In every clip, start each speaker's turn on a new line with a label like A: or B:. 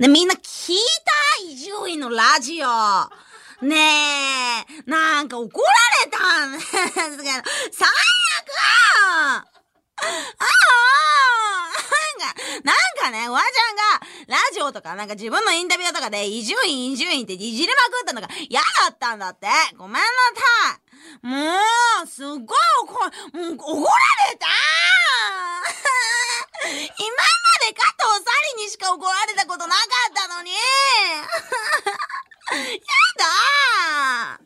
A: で、みんな聞いた？伊集院のラジオ。ねえ、なんか怒られたんですけど、最悪ああなんか、なんかね、おばちゃんが、ラジオとか、なんか自分のインタビューとかで、伊集院、伊集院っていじりまくったのが嫌だったんだって。ごめんなさい。もう、すっごい怒、もう怒られた今加藤サリにしか怒られたことなかったのに。やだ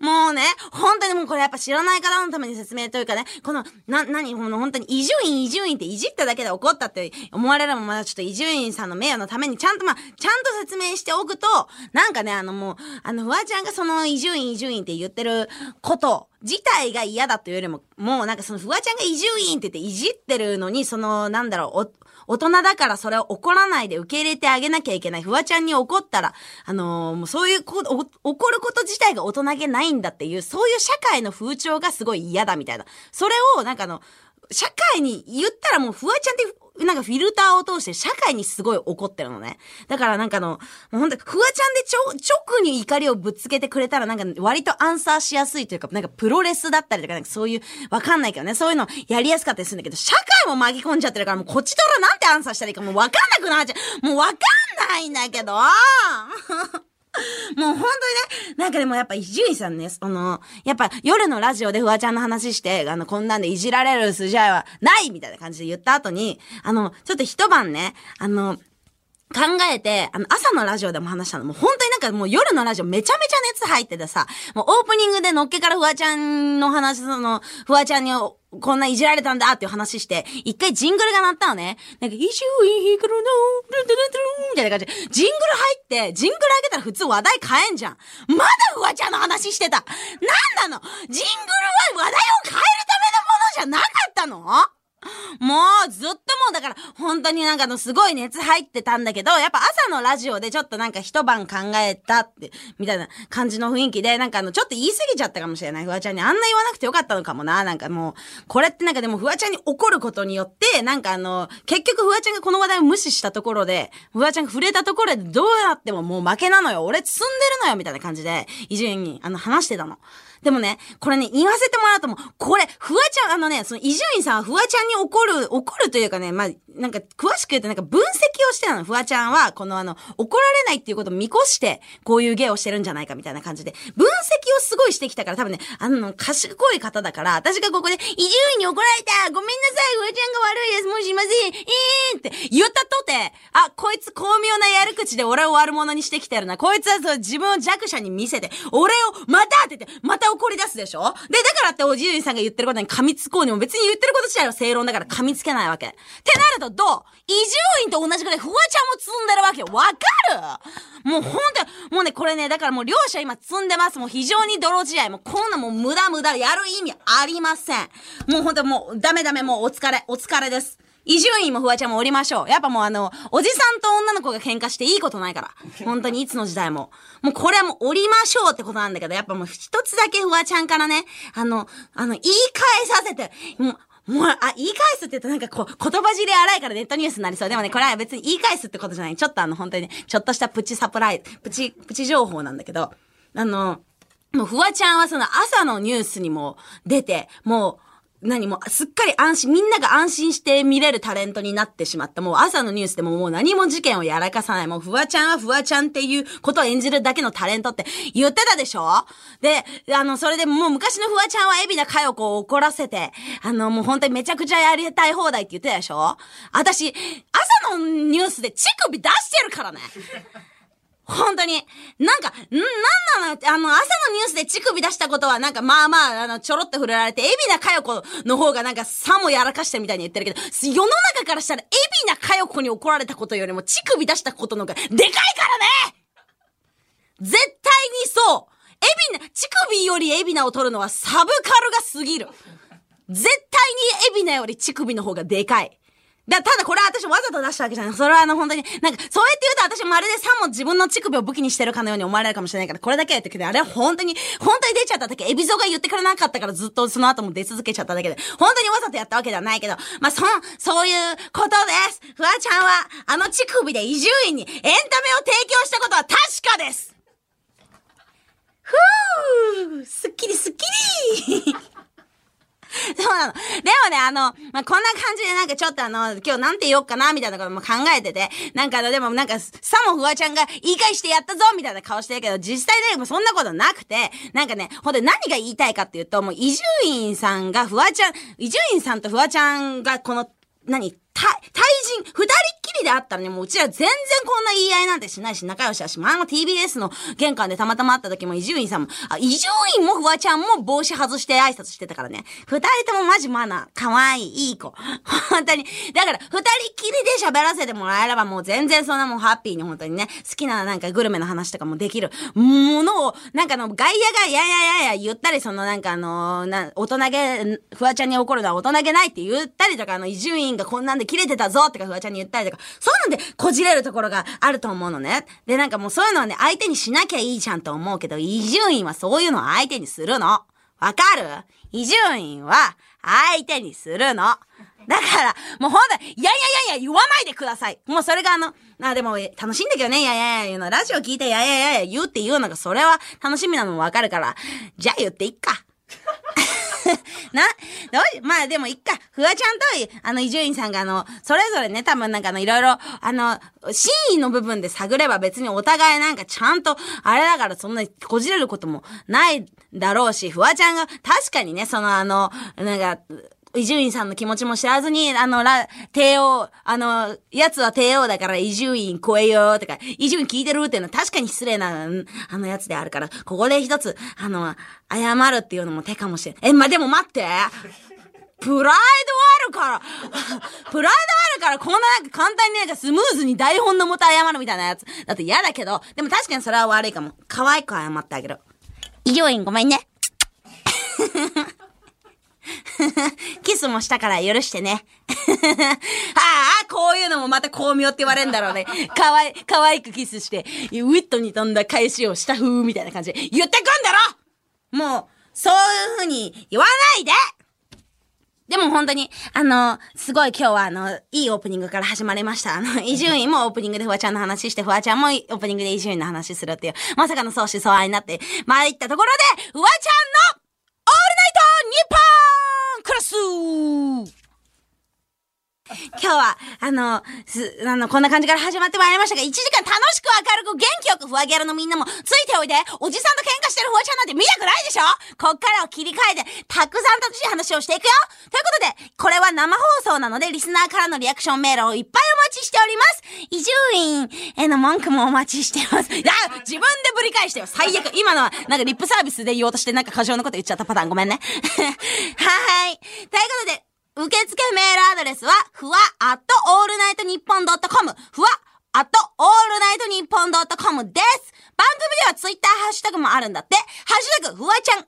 A: もうね、本当にもうこれやっぱ知らない方のために説明というかね、この、な、なに、もう本当に伊集院伊集院っていじっただけで怒ったって思われればまだちょっと伊集院さんの名誉のためにちゃんとまあ、ちゃんと説明しておくと、なんかね、あのもう、あの、フワちゃんがその伊集院伊集院って言ってること自体が嫌だというよりも、もうなんかそのフワちゃんが伊集院って言っていじってるのに、その、なんだろう、大人だからそれを怒らないで受け入れてあげなきゃいけない。フワちゃんに怒ったら、あのー、もうそういうこ、怒ること自体が大人げないんだっていう、そういう社会の風潮がすごい嫌だみたいな。それを、なんかあの、社会に言ったらもうフワちゃんってなんかフィルターを通して社会にすごい怒ってるのね。だからなんかの、もうほんと、フワちゃんでちょ、直に怒りをぶつけてくれたらなんか割とアンサーしやすいというか、なんかプロレスだったりとか、なんかそういう、わかんないけどね、そういうのやりやすかったりするんだけど、社会も巻き込んじゃってるから、もうこっちとらなんてアンサーしたらいいかもうわかんなくなっちゃう。もうわかんないんだけど もう本当にね、なんかでもやっぱ伊集院さんね、その、やっぱ夜のラジオでフワちゃんの話して、あの、こんなんでいじられる筋合いはないみたいな感じで言った後に、あの、ちょっと一晩ね、あの、考えて、あの、朝のラジオでも話したの。もう本当になんかもう夜のラジオめちゃめちゃ熱入っててさ、もうオープニングでのっけからフワちゃんの話、その、フワちゃんにこんないじられたんだっていう話して、一回ジングルが鳴ったのね。なんか、イシューイヒクルの、ルンルンルンみたいな感じで、ジングル入って、ジングル上げたら普通話題変えんじゃん。まだフワちゃんの話してた。なんなの？ジングルは話題を変えるためのものじゃなかったの？もう、ずっともうだから、本当になんかのすごい熱入ってたんだけど、やっぱ朝のラジオでちょっとなんか一晩考えたって、みたいな感じの雰囲気で、なんかあの、ちょっと言い過ぎちゃったかもしれない。フワちゃんにあんな言わなくてよかったのかもな。なんかもう、これってなんかでもフワちゃんに怒ることによって、なんかあの、結局フワちゃんがこの話題を無視したところで、フワちゃんが触れたところでどうやってももう負けなのよ。俺積んでるのよ。みたいな感じで、伊集院にあの話してたの。でもね、これね、言わせてもらうともう、これ、フワちゃん、あのね、その伊集院さんはフワちゃんに怒る、怒るというかね、まあ、なんか、詳しく言うとなんか分析をしてたの。フワちゃんは、このあの、怒られないっていうことを見越して、こういう芸をしてるんじゃないかみたいな感じで、分析をすごいしてきたから、多分ね、あの、賢い方だから、私がここで、伊集院に怒られた。ごめんなさいフワちゃんが悪いです。もうしません。えーって言ったとて、あ、こいつ巧妙なやる口で俺を悪者にしてきてるな。こいつはそう自分を弱者に見せて、俺をまたって言って、また怒り出すでしょ？で、だからっておじいさんが言ってることに噛みつこうにも別に言ってること自体は正論だから噛みつけないわけ。ってなるとどう？伊集院と同じぐらいフワちゃんも積んでるわけよ。わかる？もうほんと、もうね、これね、だからもう両者今積んでます。もう非常に泥仕合。もうこんなもう無駄無駄やる意味ありません。もうほんともうダメダメもうお疲れ、お疲れです。伊集院もフワちゃんもおりましょう。やっぱもうあの、おじさんと女の子が喧嘩していいことないから。本当にいつの時代も。もうこれはもうおりましょうってことなんだけど、やっぱもう一つだけフワちゃんからね、あの、あの、言い返させて、もう、もう、あ、言い返すって言うとなんかこう、言葉尻荒いからネットニュースになりそう。でもね、これは別に言い返すってことじゃない。ちょっとあの、本当にね、ちょっとしたプチサプライズ、プチ、プチ情報なんだけど、あの、もうフワちゃんはその朝のニュースにも出て、もう、何も、すっかり安心、みんなが安心して見れるタレントになってしまった。もう朝のニュースでももう何も事件をやらかさない。もうフワちゃんはフワちゃんっていうことを演じるだけのタレントって言ってたでしょ？で、あの、それでもう昔のフワちゃんは海老名佳代子を怒らせて、あの、もう本当にめちゃくちゃやりたい放題って言ってたでしょ？私、朝のニュースで乳首出してるからね。本当に。なんか、ん、なんなの？あの、朝のニュースで乳首出したことは、なんか、まあまあ、あの、ちょろっと触れられて、海老名佳代子の方がなんか、さもやらかしてみたいに言ってるけど、世の中からしたら、海老名佳代子に怒られたことよりも、乳首出したことの方が、でかいからね絶対にそう海老名、乳首より海老名を取るのはサブカルが過ぎる。絶対に海老名より乳首の方がでかい。だただこれは私わざと出したわけじゃない。それはあの本当に、なんか、そうやって言うと私まるでさも自分の乳首を武器にしてるかのように思われるかもしれないから、これだけやってくれ。あれは本当に、本当に出ちゃっただけ、エビゾが言ってくれなかったからずっとその後も出続けちゃっただけで、本当にわざとやったわけではないけど、まあ、そ、そういうことです。フワちゃんは、あの乳首で伊集院にエンタメを提供したことは確かですふぅすっきりすっきり そうなの。でもね、あの、まあ、こんな感じでなんかちょっとあの、今日なんて言おうかな、みたいなことも考えてて、なんかあの、でもなんか、さもフワちゃんが言い返してやったぞ、みたいな顔してるけど、実際ね、もそんなことなくて、なんかね、ほんで何が言いたいかっていうと、もう伊集院さんがフワちゃん、伊集院さんとフワちゃんがこの、何、対、対人、二人っきりであったらね、もううちら全然こんな言い合いなんてしないし、仲良しだし、前も TBS の玄関でたまたま会った時も伊集院さんも、あ、伊集院もフワちゃんも帽子外して挨拶してたからね。二人ともマジマナー、可愛い、いい子。本当に。だから、二人っきりで喋らせてもらえればもう全然そんなもんハッピーに本当にね、好きななんかグルメの話とかもできるものを、なんかあの、外野がやややや言ったり、そのなんかあの、な、大人げ、フワちゃんに怒るのは大人げないって言ったりとか、あの、伊集院がこんなんで切れてたぞってかフワちゃんに言ったりとか、そういうのでこじれるところがあると思うのね。で、なんかもうそういうのはね、相手にしなきゃいいじゃんと思うけど、伊集院はそういうのを相手にするの。わかる？伊集院は相手にするの。だから、もうほんと、いやいやいやいや言わないでください。もうそれがあの、あ、でも楽しいんだけどね、いやいやいや言うの。ラジオ聞いて、いやいやいやいや言うって言うのが、それは楽しみなのもわかるから、じゃあ言っていっか。な、どうまあでもいっか。フワちゃんと、あの、伊集院さんがあの、それぞれね、多分なんかあの、いろいろ、あの、真意の部分で探れば別にお互いなんかちゃんと、あれだからそんなにこじれることもないだろうし、フワちゃんが確かにね、そのあの、なんか、伊集院さんの気持ちも知らずに、あの、ら、帝王、あの、奴は帝王だから伊集院超えようとか、伊集院聞いてるっていうのは確かに失礼な、あのやつであるから、ここで一つ、あの、謝るっていうのも手かもしれん。え、ま、でも待ってプライドあるから、プライドあるから、こんななんか簡単になんかスムーズに台本のもと謝るみたいなやつ。だって嫌だけど、でも確かにそれは悪いかも。可愛く謝ってあげる。伊集院ごめんね。キスもしたから許してね。ああ、こういうのもまた巧妙って言われるんだろうね。かわい、可愛くキスして、ウィットに飛んだ返しをした風みたいな感じで言ってくんだろもう、そういう風に言わないででも本当に、あの、すごい今日はあの、いいオープニングから始まりました。あの、伊集院もオープニングでフワちゃんの話して、フワちゃんもオープニングで伊集院の話するっていう、まさかの相思相愛になって、参ったところで、フワちゃんの、ナイトニッポンクラス 今日は、あの、す、あの、こんな感じから始まってまいりましたが、1時間楽しく明るく元気よくフワギャルのみんなもついておいで、おじさんと喧嘩してるフワちゃんなんて見たくないでしょ？こっからを切り替えて、たくさん楽しい話をしていくよということで、これは生放送なので、リスナーからのリアクションメールをいっぱいお待ちしております伊集院への文句もお待ちしてます。いや、自分でぶり返してよ最悪今のは、なんかリップサービスで言おうとしてなんか過剰なこと言っちゃったパターンごめんね。はい。ということで、受付メールアドレスは、ふわ、アット、オールナイトニッポンドットコム、ふわ、アット、オールナイトニッポンドットコムです。番組ではツイッターハッシュタグもあるんだって。ハッシュタグ、ふわちゃん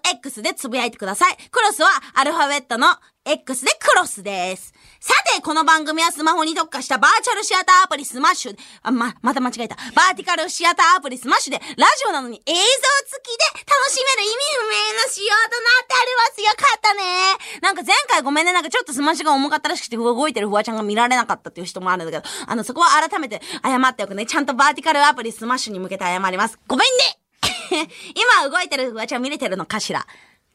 A: ANANX でつぶやいてください。クロスはアルファベットの X でクロスです。さて、この番組はスマホに特化したバーチャルシアターアプリスマッシュ。あ、ま、また間違えた。バーティカルシアターアプリスマッシュで、ラジオなのに映像付きで楽しめる意味不明の仕様となっております。よかったね。なんか前回ごめんね、なんかちょっとスマッシュが重かったらしくて動いてるフワちゃんが見られなかったっていう人もあるんだけど、あの、そこは改めて謝っておくね。ちゃんとバーティカルアプリスマッシュに向けて謝ります。ごめんね 今動いてるフワちゃん見れてるのかしら？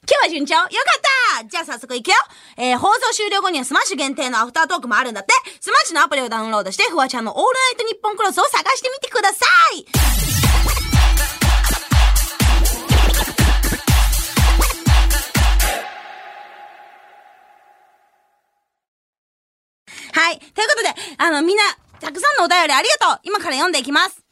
A: 今日は順調？よかったじゃあ早速行くよえー、放送終了後にはスマッシュ限定のアフタートークもあるんだってスマッシュのアプリをダウンロードして、フワちゃんのオールナイトニッポンクロスを探してみてくださいはい。ということで、あの、みんな、たくさんのお便りありがとう今から読んでいきます。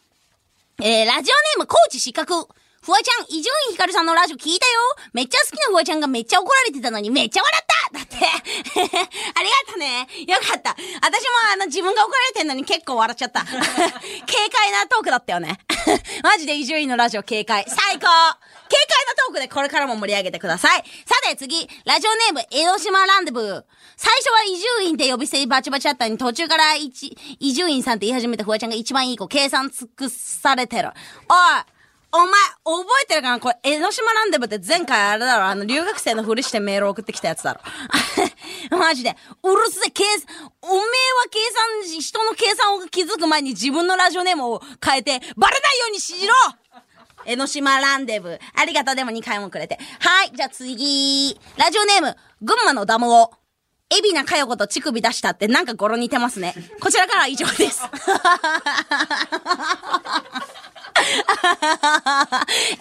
A: えー、ラジオネーム、コーチ失格。フワちゃん、伊集院光さんのラジオ聞いたよ。めっちゃ好きなフワちゃんがめっちゃ怒られてたのにめっちゃ笑った。だって。ありがとね。よかった。私もあの自分が怒られてんのに結構笑っちゃった。軽快なトークだったよね。マジで伊集院のラジオ警戒。最高。軽快なトークでこれからも盛り上げてください。さて次、ラジオネーム、江ノ島ランデブー。最初は伊集院って呼び捨てバチバチあったのに、途中から、伊集院さんって言い始めたフワちゃんが一番いい子、計算尽くされてる。おいお前、覚えてるかな？これ、江ノ島ランデブって前回あれだろ？あの、留学生のふりしてメール送ってきたやつだろ。マジで。うるせえ、計算、おめえは計算し、人の計算を気づく前に自分のラジオネームを変えて、バレないようにしろ江ノ島ランデブ。ありがとう、でも2回もくれて。はい、じゃあ次。ラジオネーム、群馬のダムを。エビナかよこと乳首出したってなんか語呂似てますね。こちらからは以上です。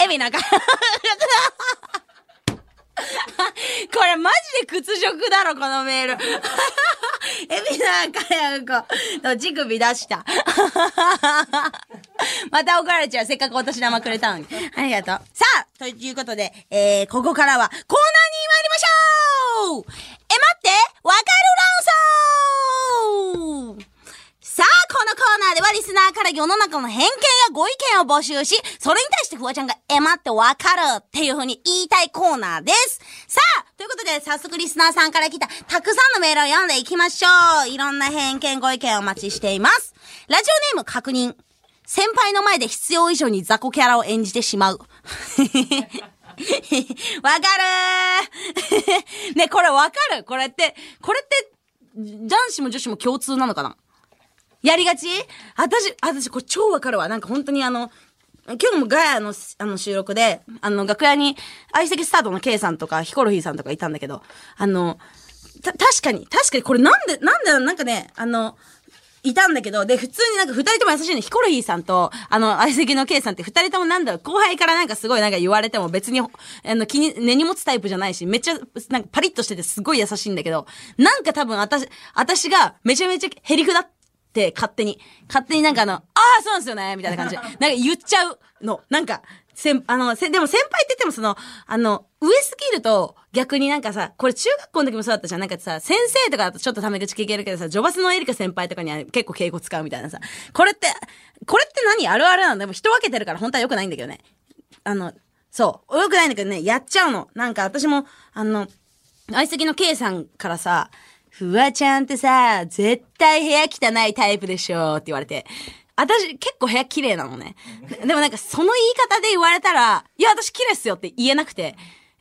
A: エビナか、これマジで屈辱だろ、このメール。エビナかやこ、と乳首出した。また怒られちゃう。せっかくお年玉くれたのに。ありがとう。さあ、ということで、えー、ここからはコーナーに参りましょうえ、待ってわかるランソー、このコーナーではリスナーから世の中の偏見やご意見を募集し、それに対してフワちゃんが、え、待ってわかるっていう風に言いたいコーナーです。さあ、ということで、早速リスナーさんから来たたくさんのメールを読んでいきましょう。いろんな偏見ご意見をお待ちしています。ラジオネーム確認。先輩の前で必要以上に雑魚キャラを演じてしまう。わかるー ね、これわかる？これって、これって、男子も女子も共通なのかな？やりがち？私、私、これ超わかるわ。なんか本当にあの、今日もガヤの、あの、収録で、あの、楽屋に、相席スタートの K さんとか、ヒコロヒーさんとかいたんだけど、あの、た、確かに、確かに、これなんで、なんで、なんかね、あの、いたんだけど、で、普通になんか二人とも優しいの。ヒコロヒーさんと、あの、相席の K さんって二人ともなんだろう、後輩からなんかすごいなんか言われても別に、あの、気に、根に持つタイプじゃないし、めっちゃ、なんかパリッとしててすごい優しいんだけど、なんか多分私、私がめちゃめちゃヘリクだって勝手に、勝手になんかあの、ああ、そうなんですよね、みたいな感じで、なんか言っちゃうの。なんか、先、あの、せ、でも先輩って言ってもその、あの、上すぎると、逆になんかさ、これ中学校の時もそうだったじゃん。なんかさ、先生とかだとちょっとタメ口聞けるけどさ、ジョバスのエリカ先輩とかには結構敬語使うみたいなさ。これって、これって何あるあるなんだでも人分けてるから本当は良くないんだけどね。あの、そう。良くないんだけどね、やっちゃうの。なんか私も、あの、相席の K さんからさ、フワちゃんってさ、絶対部屋汚いタイプでしょって言われて。私、結構部屋綺麗なのね。でもなんかその言い方で言われたら、いや、私綺麗っすよって言えなくて。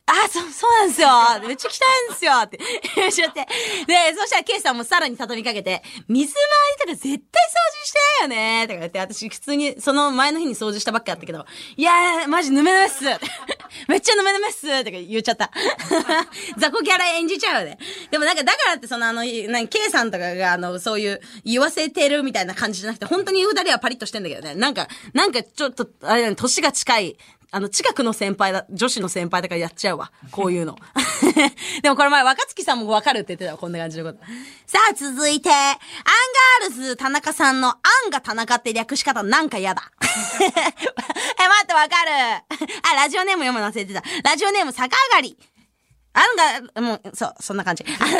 A: あ、そう、そうなんですよ。めっちゃ汚いんですよ。って言っちゃって。で、そしたらケイさんもさらに畳みかけて、水回りとか絶対掃除してないよね。とか言って、私普通にその前の日に掃除したばっかやったけど、いやー、マジぬめぬめっす。めっちゃぬめぬめっす。とか言っちゃった。雑魚キャラ演じちゃうよね。でもなんか、だからってそのあの、なんケイさんとかがあの、そういう言わせてるみたいな感じじゃなくて、本当に二人はパリッとしてんだけどね。なんか、なんかちょっと、あれだね、年が近い、あの、近くの先輩だ、女子の先輩だからやっちゃうわ。こういうの。でもこれ前、若月さんもわかるって言ってたわ、こんな感じのこと。さあ、続いて、アンガールズ田中さんの、アンが田中って略し方なんか嫌だ。え、待ってわかる。あ、ラジオネーム読むの忘れてた。ラジオネーム逆上がり。あんが、もう、そう、そんな感じ。あ の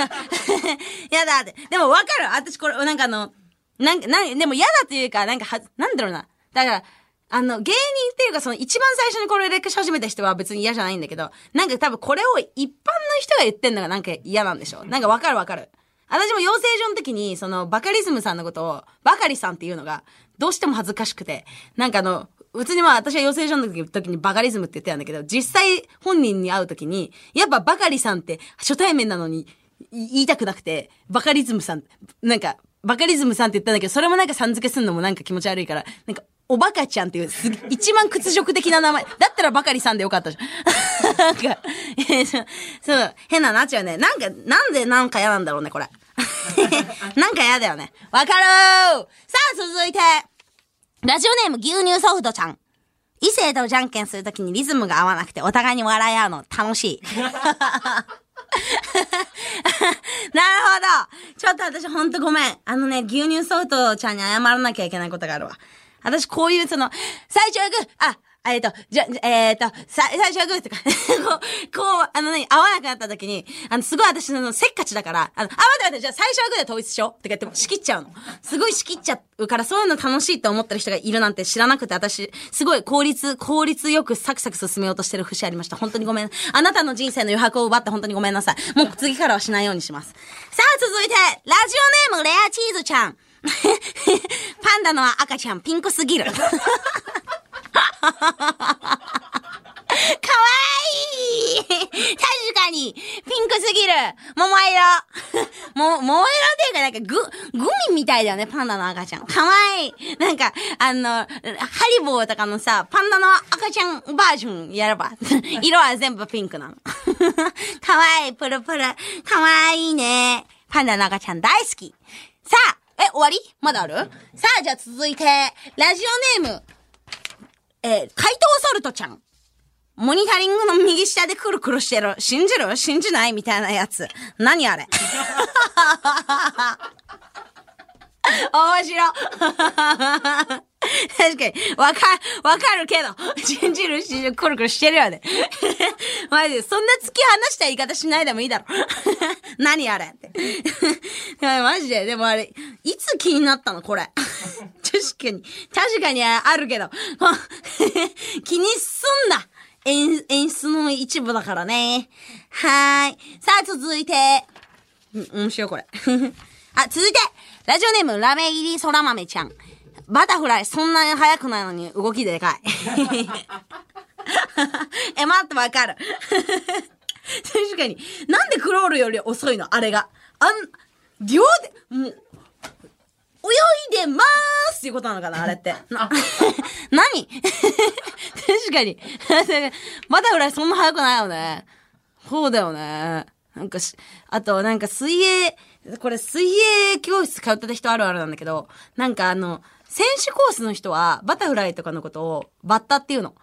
A: やだって。でもわかる。私これ、なんかあの、なんか、なんでも嫌だっていうか、なんかは、なんだろうな。だから、あの、芸人っていうか、その一番最初にこれ歴史始めた人は別に嫌じゃないんだけど、なんか多分これを一般の人が言ってんのがなんか嫌なんでしょなんかわかるわかる。私も養成所の時に、その、バカリズムさんのことを、バカリさんっていうのが、どうしても恥ずかしくて、なんかあの、普通にまあ私は養成所の時にバカリズムって言ってたんだけど、実際本人に会う時に、やっぱバカリさんって初対面なのに言いたくなくて、バカリズムさん、なんか、バカリズムさんって言ったんだけど、それもなんかさん付けすんのもなんか気持ち悪いから、なんか、おバカちゃんっていう、す一番屈辱的な名前。だったらバカリさんでよかったじゃん。なんか、そう、そう、変ななっちゃうね。なんか、なんでなんか嫌なんだろうね、これ。なんか嫌だよね。わかるーさあ、続いて。ラジオネーム牛乳ソフトちゃん。異性とじゃんけんするときにリズムが合わなくてお互いに笑い合うの楽しい。なるほど。ちょっと私ほんとごめん。あのね、牛乳ソフトちゃんに謝らなきゃいけないことがあるわ。私こういうその、最初はグー、あ、えっ、と、じゃ、えっ、と、さ、最初はグーとか、こう、こう、あの何、合わなくなった時に、あの、すごい私のせっかちだから、あの、あ、待って待って、じゃあ最初はグーで統一しようって言っても仕切っちゃうの。すごい仕切っちゃうから、そういうの楽しいって思ってる人がいるなんて知らなくて、私、すごい効率、効率よくサクサク進めようとしてる節ありました。本当にごめん。あなたの人生の余白を奪って本当にごめんなさい。もう次からはしないようにします。さあ、続いて、ラジオネームレアチーズちゃん。パンダの赤ちゃんピンクすぎる。かわいい確かにピンクすぎる桃色 も、桃色っていうかなんかグ、グミみたいだよね、パンダの赤ちゃん。かわいいなんか、あの、ハリボーとかのさ、パンダの赤ちゃんバージョンやれば。色は全部ピンクなの。かわいい、プルプル。かわいいね。パンダの赤ちゃん大好き。さあ、え、終わり？まだある？さあ、じゃあ続いて、ラジオネーム、えー、怪盗ソルトちゃん。モニタリングの右下でクルクルしてる。信じる？信じない？みたいなやつ。何あれ？面白。確かに、わか、わかるけど、信じる、信じる、くるくるしてるよね。マジで、そんな突き放した言い方しないでもいいだろ。何あれ？って。マジで、でもあれ、いつ気になったの？これ。確かに、確かにあるけど、気にすんな。演、演出の一部だからね。はーい。さあ、続いて。うん、面白いこれ。あ、続いて、ラジオネーム、ラメ入り空豆ちゃん。バタフライ、そんなに速くないのに動きでかい。え、待ってわかる。確かに。なんでクロールより遅いの？あれが。あん、秒で、もう、泳いでまーすっていうことなのかなあれって。な、何？確かに。バタフライそんな速くないよね。そうだよね。なんかし、あとなんか水泳、これ水泳教室通ってた人あるあるなんだけど、なんかあの、選手コースの人はバタフライとかのことをバッタっていうの。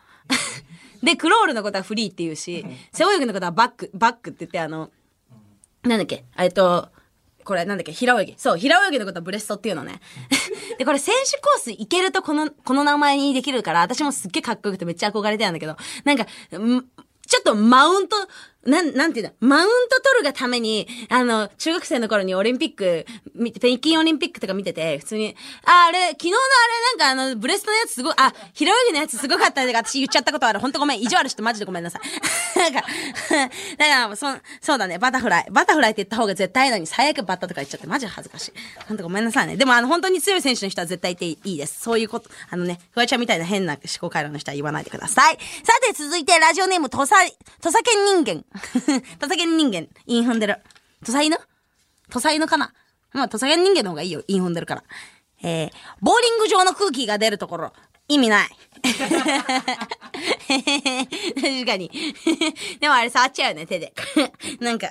A: で、クロールのことはフリーって言うし、背泳ぎのことはバック、バックって言ってあの、なんだっけ、えっと、これなんだっけ？平泳ぎ。そう、平泳ぎのことはブレストっていうのね。で、これ選手コース行けるとこの、この名前にできるから、私もすっげえかっこよくてめっちゃ憧れてたんだけど、なんか、ちょっとマウント、なん、なんていうの、マウント取るがために、あの、中学生の頃にオリンピック、北京オリンピックとか見てて、普通に、あ、あれ、昨日のあれなんかあの、ブレストのやつすごい、あ、平泳ぎのやつすごかったで、私言っちゃったことある。ほんとごめん。意地悪してマジでごめんなさい。なんか、だから、そ、そうだね、バタフライ。バタフライって言った方が絶対いいのに、最悪バッタとか言っちゃって、マジ恥ずかしい。ほんとごめんなさいね。でもあの、本当に強い選手の人は絶対いていいです。そういうこと、あのね、フワちゃんみたいな変な思考回路の人は言わないでください。さて、続いて、ラジオネーム、土佐、土佐犬人間。土佐犬人間、イン踏んでる。土佐犬土佐犬かな？まあ、土佐犬人間の方がいいよ。イン踏んでるから。えー、ボーリング場の空気が出るところ、意味ない。確かに。でもあれ触っちゃうよね、手で。なんか、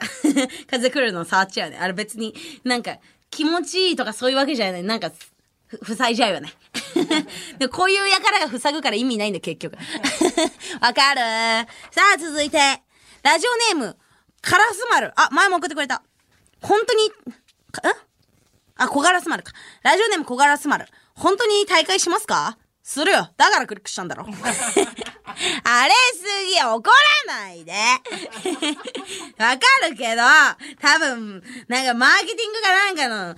A: 風来るの触っちゃうよね。あれ別に、なんか、気持ちいいとかそういうわけじゃない。なんか、ふ塞いじゃうよね。でこういうやからが塞ぐから意味ないんだ、結局。わかる？さあ、続いて。ラジオネーム、カラス丸。あ、前も送ってくれた。本当に、んあ、小ガラス丸か。ラジオネーム小ガラス丸。本当に大会しますか？するよ。だからクリックしたんだろ。あれすぎ怒らないで。わかるけど、多分、なんかマーケティングかなんかの、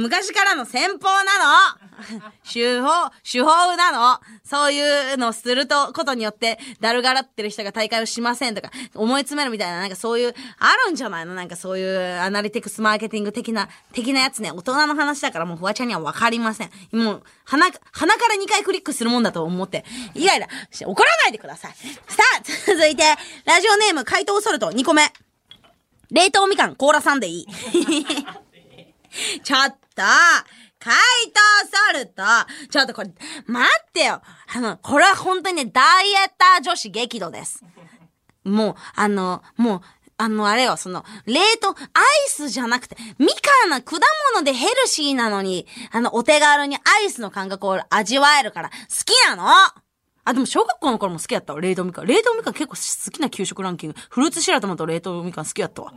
A: 昔からの戦法なの 手法、手法なのそういうのをすると、ことによって、だるがらってる人が大会をしませんとか、思い詰めるみたいな、なんかそういう、あるんじゃないの？なんかそういうアナリティクスマーケティング的な、的なやつね、大人の話だからもうフワちゃんにはわかりません。もう、鼻、鼻から2回クリックするもんだと思って、イライラ、怒らないでください。さあ、続いて、ラジオネーム、怪盗ソルト2個目。冷凍みかん、コーラさんでいい。ちょっと、怪盗ソルトちょっとこれ、待ってよあの、これは本当にね、ダイエッター女子激怒です。もう、あの、もう、あの、あれよ、その、冷凍、アイスじゃなくて、みかんな果物でヘルシーなのに、あの、お手軽にアイスの感覚を味わえるから、好きなのあ、でも小学校の頃も好きやったわ、冷凍みかん。冷凍みかん結構好きな給食ランキング。フルーツシラトマと冷凍みかん好きやったわ。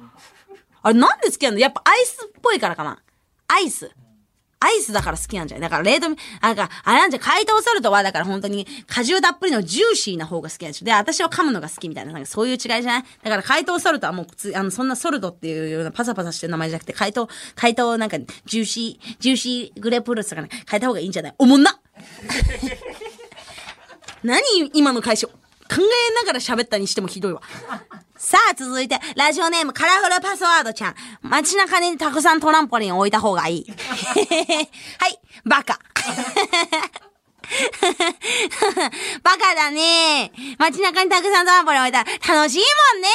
A: あれなんで好きやの？やっぱアイスっぽいからかなアイス。アイスだから好きなんじゃないだから冷凍、なん、あれなんじゃ、解凍ソルトは、だから本当に果汁たっぷりのジューシーな方が好きなんでしょ。で、私は噛むのが好きみたいな、なんかそういう違いじゃないだから解凍ソルトはもうつ、あの、そんなソルトっていうようなパサパサしてる名前じゃなくて、解凍、回答なんか、ジューシー、ジューシーグレープフルーツとかね、変えた方がいいんじゃないおもんな何今の解消。考えながら喋ったにしてもひどいわ。さあ、続いて、ラジオネームカラフルパスワードちゃん。街中にたくさんトランポリン置いた方がいい。はい、バカ。バカだね。街中にたくさんトランポリン置いたら楽しいもんね。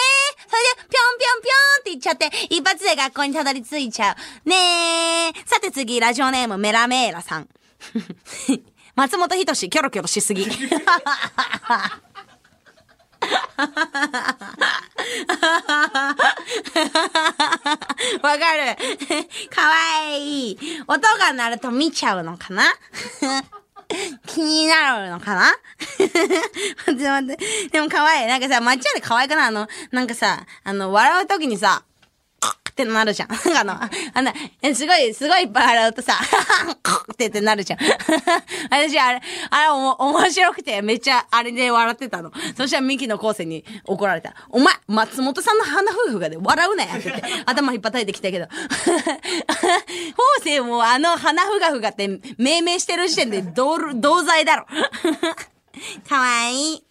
A: それで、ぴょんぴょんぴょんって言っちゃって、一発で学校にたどり着いちゃう。ねえ。さて次、ラジオネームメラメーラさん。松本人志、キョロキョロしすぎ。わかる。かわいい。音が鳴ると見ちゃうのかな？気になるのかな？待って待って。でも可愛い。なんかさ、街で可愛くない？あの、なんかさ、あの、笑うときにさ、ってなるじゃん。あの、あの、えすごい、すごいいっぱい笑うとさ、ってってなるじゃん。私、あれ、あれおも、面白くて、めっちゃ、あれで笑ってたの。そしたらミキの昴生に怒られた。お前、松本さんの花夫婦がで笑うなやって言って、頭引っ叩いてきたけど。昴生もあの花ふがふがって命名してる時点で同、同罪だろ。かわいい。